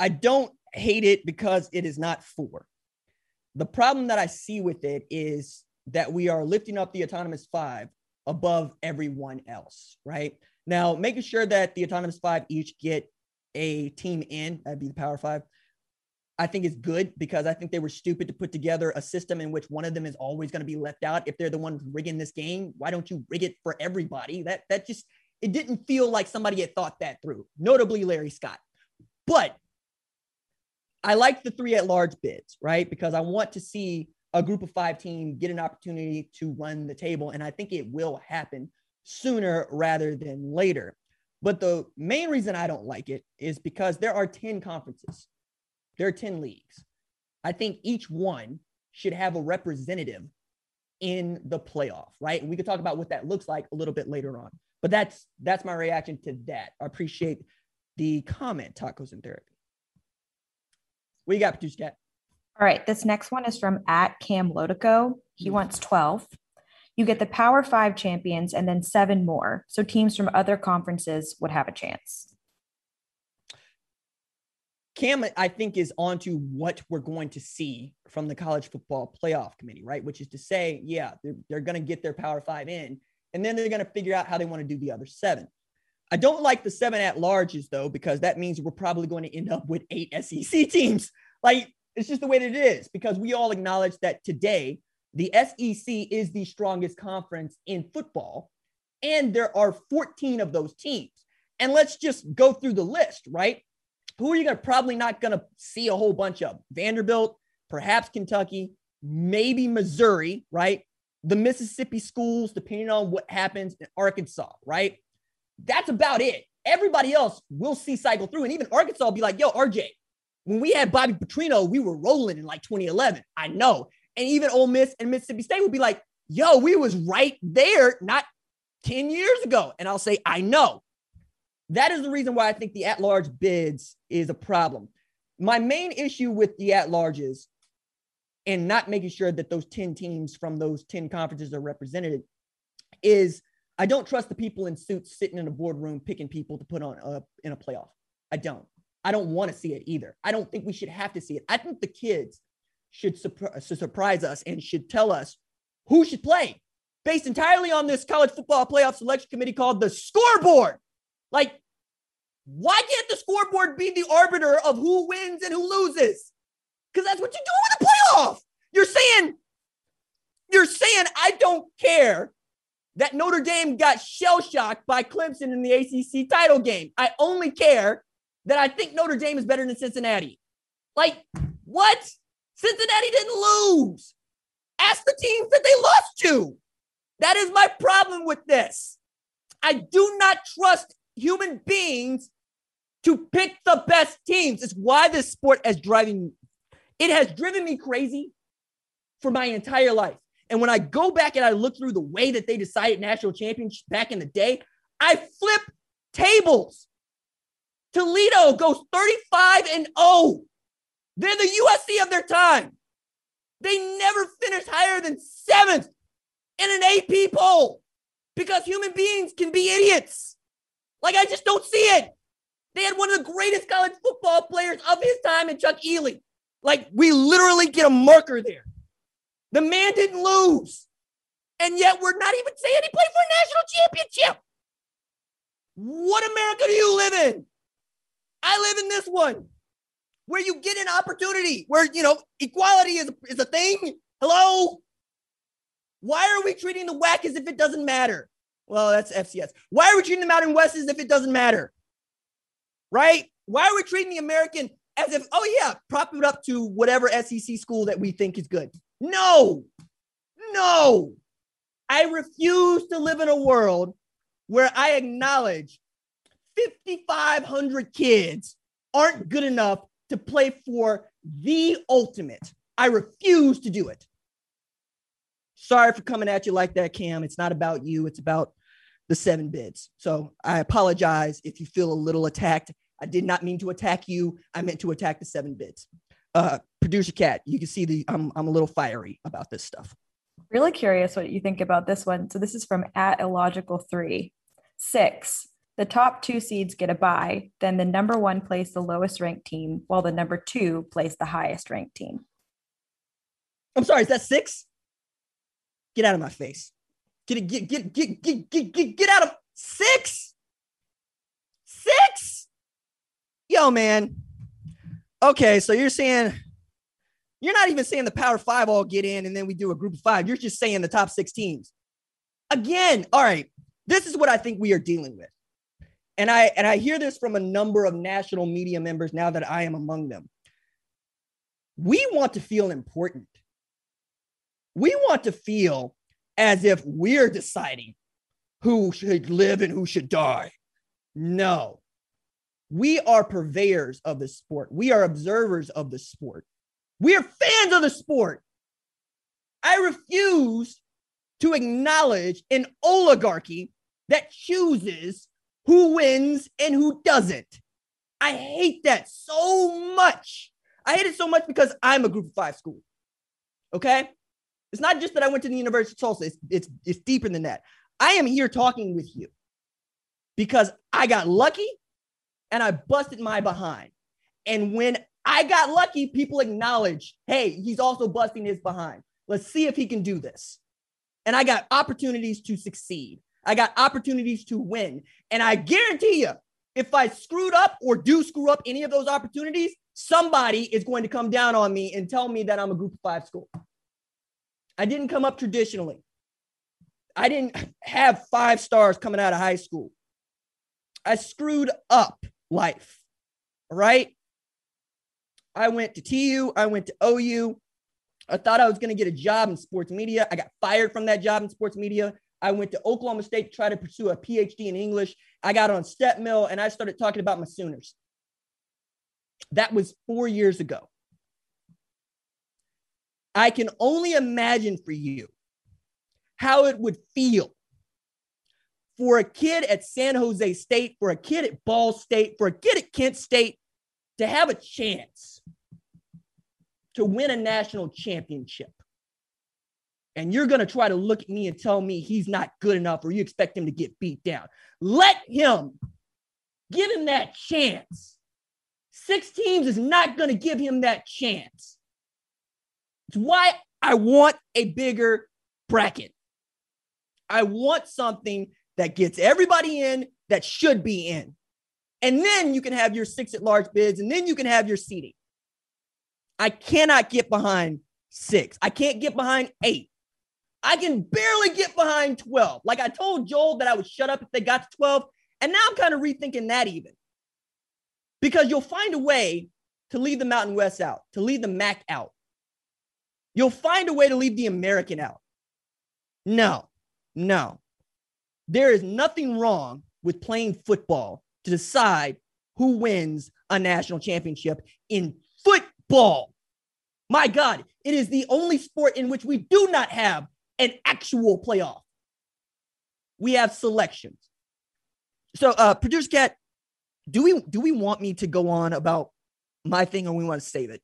I don't hate it because it is not four. The problem that I see with it is that we are lifting up the autonomous five above everyone else, right? Now, making sure that the autonomous five each get a team in, that'd be the Power Five. I think is good because I think they were stupid to put together a system in which one of them is always going to be left out. If they're the ones rigging this game, why don't you rig it for everybody? That that just it didn't feel like somebody had thought that through. Notably, Larry Scott. But I like the three at large bids, right? Because I want to see a group of five team get an opportunity to run the table, and I think it will happen sooner rather than later. But the main reason I don't like it is because there are 10 conferences there are 10 leagues. I think each one should have a representative in the playoff, right? And we could talk about what that looks like a little bit later on. But that's that's my reaction to that. I appreciate the comment, tacos and therapy. What you got, producer Kat? All right, this next one is from at Cam Lodico. He mm-hmm. wants 12. You get the Power Five champions and then seven more. So teams from other conferences would have a chance. Cam, I think, is onto what we're going to see from the college football playoff committee, right? Which is to say, yeah, they're, they're going to get their power five in, and then they're going to figure out how they want to do the other seven. I don't like the seven at larges, though, because that means we're probably going to end up with eight SEC teams. Like, it's just the way that it is, because we all acknowledge that today, the SEC is the strongest conference in football, and there are 14 of those teams. And let's just go through the list, right? Who are you going to probably not going to see a whole bunch of? Vanderbilt, perhaps Kentucky, maybe Missouri, right? The Mississippi schools, depending on what happens in Arkansas, right? That's about it. Everybody else will see cycle through. And even Arkansas will be like, yo, RJ, when we had Bobby Petrino, we were rolling in like 2011. I know. And even Ole Miss and Mississippi State would be like, yo, we was right there not 10 years ago. And I'll say, I know. That is the reason why I think the at large bids is a problem. My main issue with the at larges and not making sure that those 10 teams from those 10 conferences are represented is I don't trust the people in suits sitting in a boardroom picking people to put on a, in a playoff. I don't. I don't want to see it either. I don't think we should have to see it. I think the kids should uh, surprise us and should tell us who should play based entirely on this college football playoff selection committee called the scoreboard. Like, why can't the scoreboard be the arbiter of who wins and who loses? Because that's what you do with a playoff. You're saying, you're saying, I don't care that Notre Dame got shell shocked by Clemson in the ACC title game. I only care that I think Notre Dame is better than Cincinnati. Like, what? Cincinnati didn't lose. Ask the teams that they lost to. That is my problem with this. I do not trust human beings to pick the best teams. It's why this sport has driving it has driven me crazy for my entire life. And when I go back and I look through the way that they decided national championships back in the day, I flip tables. Toledo goes 35 and 0. They're the USC of their time. They never finished higher than seventh in an AP poll because human beings can be idiots. Like, I just don't see it. They had one of the greatest college football players of his time in Chuck Ealy. Like, we literally get a marker there. The man didn't lose. And yet, we're not even saying he played for a national championship. What America do you live in? I live in this one where you get an opportunity, where, you know, equality is, is a thing. Hello? Why are we treating the WAC as if it doesn't matter? Well, that's FCS. Why are we treating the Mountain West as if it doesn't matter? Right? Why are we treating the American as if, oh, yeah, prop it up to whatever SEC school that we think is good? No, no. I refuse to live in a world where I acknowledge 5,500 kids aren't good enough to play for the ultimate. I refuse to do it. Sorry for coming at you like that, Cam. It's not about you, it's about the seven bids. So I apologize if you feel a little attacked. I did not mean to attack you. I meant to attack the seven bits. Uh, producer Kat, you can see the I'm I'm a little fiery about this stuff. Really curious what you think about this one. So this is from at illogical three. Six. The top two seeds get a bye. Then the number one plays the lowest ranked team, while the number two plays the highest ranked team. I'm sorry, is that six? Get out of my face. Get get get get get get get, get out of six. Six. Yo, man. Okay, so you're saying you're not even saying the power five all get in and then we do a group of five. You're just saying the top six teams. Again, all right, this is what I think we are dealing with. And I and I hear this from a number of national media members now that I am among them. We want to feel important. We want to feel as if we're deciding who should live and who should die. No. We are purveyors of the sport. We are observers of the sport. We are fans of the sport. I refuse to acknowledge an oligarchy that chooses who wins and who doesn't. I hate that so much. I hate it so much because I'm a group of five school. Okay? It's not just that I went to the University of Tulsa, it's, it's, it's deeper than that. I am here talking with you because I got lucky and I busted my behind. And when I got lucky, people acknowledge, hey, he's also busting his behind. Let's see if he can do this. And I got opportunities to succeed. I got opportunities to win. And I guarantee you, if I screwed up or do screw up any of those opportunities, somebody is going to come down on me and tell me that I'm a group of five school. I didn't come up traditionally. I didn't have five stars coming out of high school. I screwed up life. All right. I went to TU, I went to OU. I thought I was going to get a job in sports media. I got fired from that job in sports media. I went to Oklahoma State to try to pursue a PhD in English. I got on Step Mill and I started talking about my Sooners. That was four years ago. I can only imagine for you how it would feel for a kid at San Jose State, for a kid at Ball State, for a kid at Kent State to have a chance to win a national championship. And you're going to try to look at me and tell me he's not good enough or you expect him to get beat down. Let him give him that chance. Six teams is not going to give him that chance. It's why I want a bigger bracket. I want something that gets everybody in that should be in. And then you can have your six at large bids, and then you can have your seating. I cannot get behind six. I can't get behind eight. I can barely get behind 12. Like I told Joel that I would shut up if they got to 12. And now I'm kind of rethinking that even. Because you'll find a way to leave the Mountain West out, to leave the MAC out. You'll find a way to leave the American out. No, no. There is nothing wrong with playing football to decide who wins a national championship in football. My God, it is the only sport in which we do not have an actual playoff. We have selections. So, uh, producer Kat, do we do we want me to go on about my thing, or we want to save it?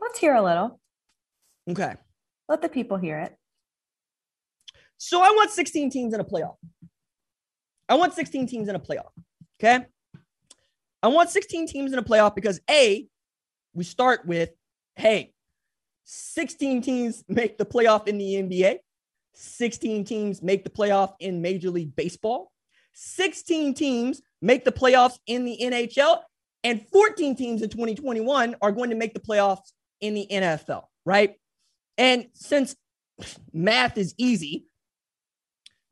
Let's hear a little. Okay. Let the people hear it. So I want 16 teams in a playoff. I want 16 teams in a playoff. Okay. I want 16 teams in a playoff because A, we start with, hey, 16 teams make the playoff in the NBA. 16 teams make the playoff in Major League Baseball. 16 teams make the playoffs in the NHL. And 14 teams in 2021 are going to make the playoffs in the NFL, right? And since math is easy,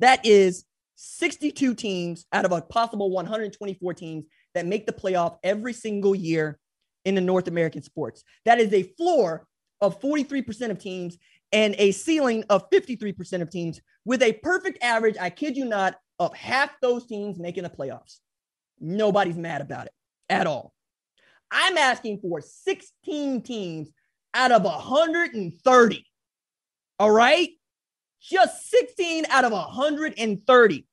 that is 62 teams out of a possible 124 teams that make the playoff every single year in the North American sports. That is a floor of 43% of teams and a ceiling of 53% of teams with a perfect average, I kid you not, of half those teams making the playoffs. Nobody's mad about it at all. I'm asking for 16 teams out of 130. All right? Just 16 out of 130.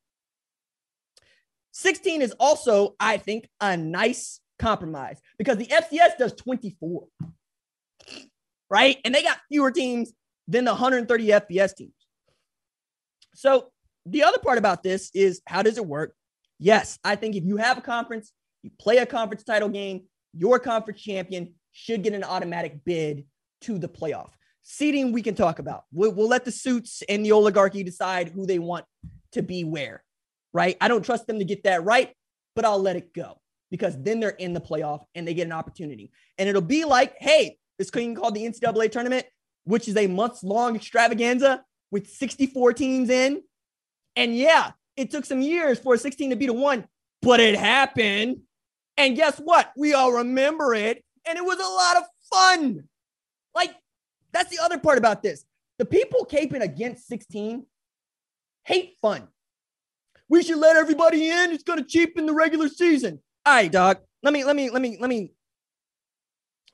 16 is also, I think, a nice compromise because the FCS does 24, right? And they got fewer teams than the 130 FBS teams. So the other part about this is how does it work? Yes, I think if you have a conference, you play a conference title game, your conference champion should get an automatic bid to the playoff. Seating, we can talk about. We'll, we'll let the suits and the oligarchy decide who they want to be where right? I don't trust them to get that right, but I'll let it go. because then they're in the playoff and they get an opportunity. And it'll be like, hey, this thing called the NCAA tournament, which is a months long extravaganza with 64 teams in. And yeah, it took some years for a 16 to beat a one, but it happened. And guess what? We all remember it. And it was a lot of fun. Like, that's the other part about this. The people caping against 16 hate fun. We should let everybody in. It's going to cheapen the regular season. All right, dog. Let me, let me, let me, let me,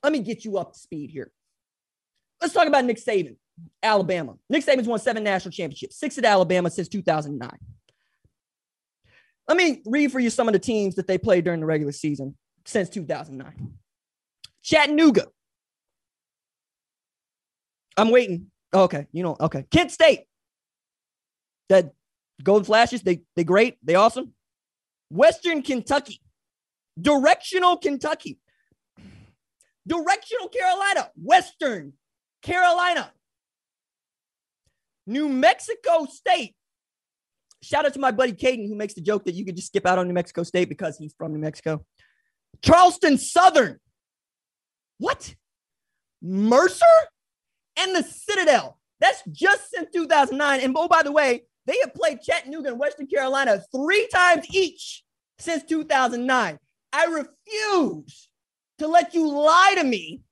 let me get you up to speed here. Let's talk about Nick Saban, Alabama. Nick Saban's won seven national championships, six at Alabama since 2009. Let me read for you some of the teams that they played during the regular season since 2009. Chattanooga. I'm waiting. Oh, okay, you know, okay. Kent State. That Golden Flashes, they they great, they awesome. Western Kentucky. Directional Kentucky. Directional Carolina. Western Carolina. New Mexico State. Shout out to my buddy Caden, who makes the joke that you could just skip out on New Mexico State because he's from New Mexico. Charleston Southern. What? Mercer and the Citadel. That's just since 2009. And oh, by the way, they have played Chattanooga and Western Carolina three times each since 2009. I refuse to let you lie to me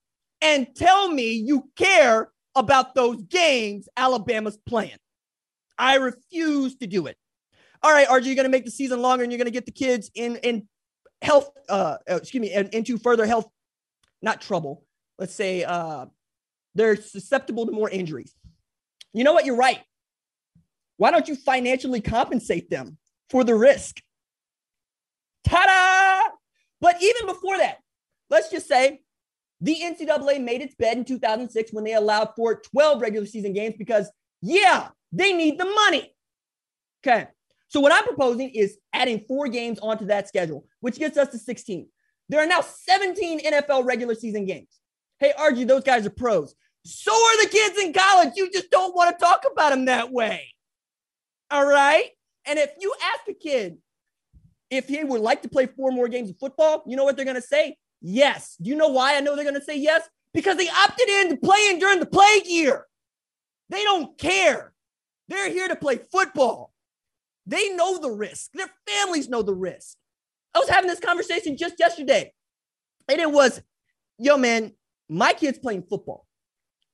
and tell me you care about those games Alabama's playing. I refuse to do it. All right, RJ, you're going to make the season longer and you're going to get the kids in in health uh, excuse me into further health not trouble. Let's say uh they're susceptible to more injuries. You know what? You're right. Why don't you financially compensate them for the risk? Ta-da! But even before that, let's just say the NCAA made its bed in 2006 when they allowed for 12 regular season games because, yeah, they need the money. Okay. So what I'm proposing is adding four games onto that schedule, which gets us to 16. There are now 17 NFL regular season games. Hey, RJ, those guys are pros. So are the kids in college. You just don't want to talk about them that way. All right. And if you ask a kid if he would like to play four more games of football, you know what they're going to say? Yes. Do you know why I know they're going to say yes? Because they opted in to playing during the plague year. They don't care. They're here to play football. They know the risk. Their families know the risk. I was having this conversation just yesterday, and it was, yo, man, my kid's playing football.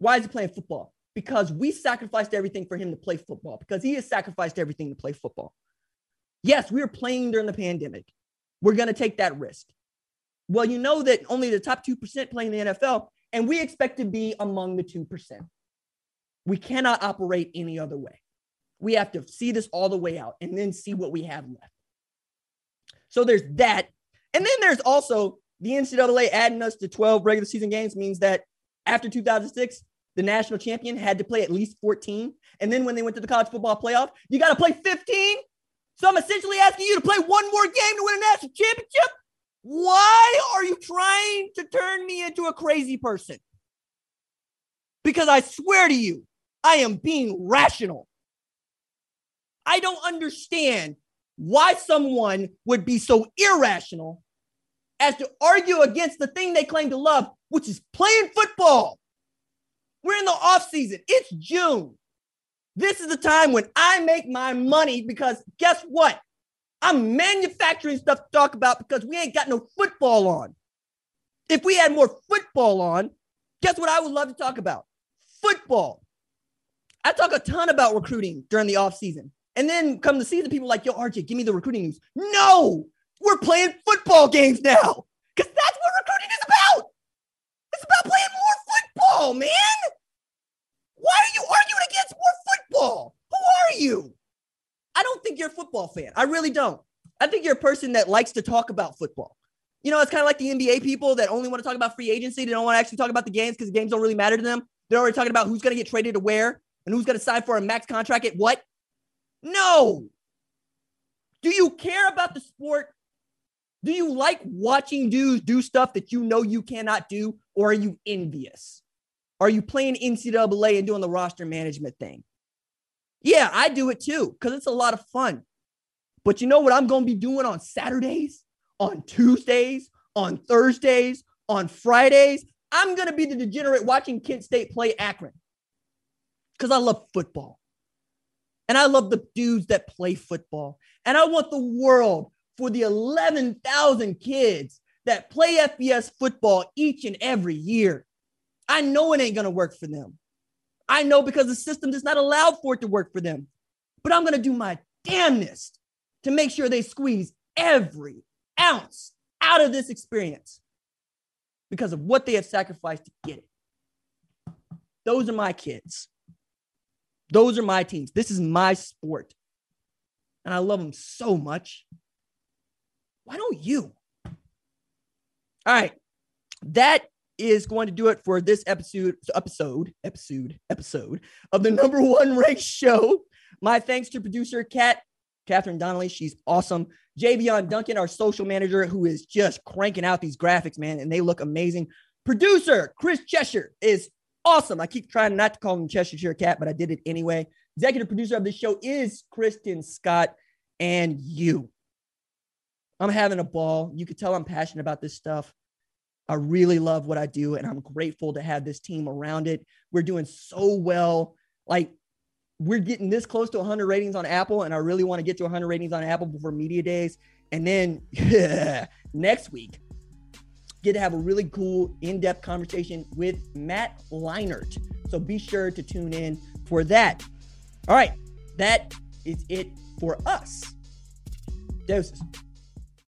Why is he playing football? Because we sacrificed everything for him to play football, because he has sacrificed everything to play football. Yes, we were playing during the pandemic. We're going to take that risk. Well, you know that only the top 2% play in the NFL, and we expect to be among the 2%. We cannot operate any other way. We have to see this all the way out and then see what we have left. So there's that. And then there's also the NCAA adding us to 12 regular season games means that after 2006, the national champion had to play at least 14. And then when they went to the college football playoff, you got to play 15. So I'm essentially asking you to play one more game to win a national championship. Why are you trying to turn me into a crazy person? Because I swear to you, I am being rational. I don't understand why someone would be so irrational as to argue against the thing they claim to love, which is playing football. We're in the off season. It's June. This is the time when I make my money because guess what? I'm manufacturing stuff to talk about because we ain't got no football on. If we had more football on, guess what I would love to talk about? Football. I talk a ton about recruiting during the off season. And then come the season, people like, yo, RJ, give me the recruiting news. No, we're playing football games now because that's what recruiting is about. It's about playing football, man. Why are you arguing against more football? Who are you? I don't think you're a football fan. I really don't. I think you're a person that likes to talk about football. You know, it's kind of like the NBA people that only want to talk about free agency. They don't want to actually talk about the games because the games don't really matter to them. They're already talking about who's going to get traded to where and who's going to sign for a max contract at what. No. Do you care about the sport? Do you like watching dudes do stuff that you know you cannot do, or are you envious? Are you playing NCAA and doing the roster management thing? Yeah, I do it too because it's a lot of fun. But you know what I'm going to be doing on Saturdays? on Tuesdays, on Thursdays, on Fridays. I'm going to be the degenerate watching Kent State play Akron because I love football. And I love the dudes that play football. And I want the world for the 11,000 kids that play FBS football each and every year. I know it ain't going to work for them. I know because the system does not allow for it to work for them. But I'm going to do my damnedest to make sure they squeeze every ounce out of this experience because of what they have sacrificed to get it. Those are my kids. Those are my teams. This is my sport. And I love them so much. Why don't you? All right. That is going to do it for this episode, episode, episode, episode of the number one ranked show. My thanks to producer Kat, Catherine Donnelly. She's awesome. Javion Duncan, our social manager, who is just cranking out these graphics, man, and they look amazing. Producer Chris Cheshire is awesome. I keep trying not to call him Cheshire Cat, but I did it anyway. Executive producer of the show is Kristen Scott and you. I'm having a ball. You can tell I'm passionate about this stuff. I really love what I do, and I'm grateful to have this team around it. We're doing so well. Like, we're getting this close to 100 ratings on Apple, and I really want to get to 100 ratings on Apple before media days. And then yeah, next week, get to have a really cool in-depth conversation with Matt Leinart. So be sure to tune in for that. All right, that is it for us. Doses.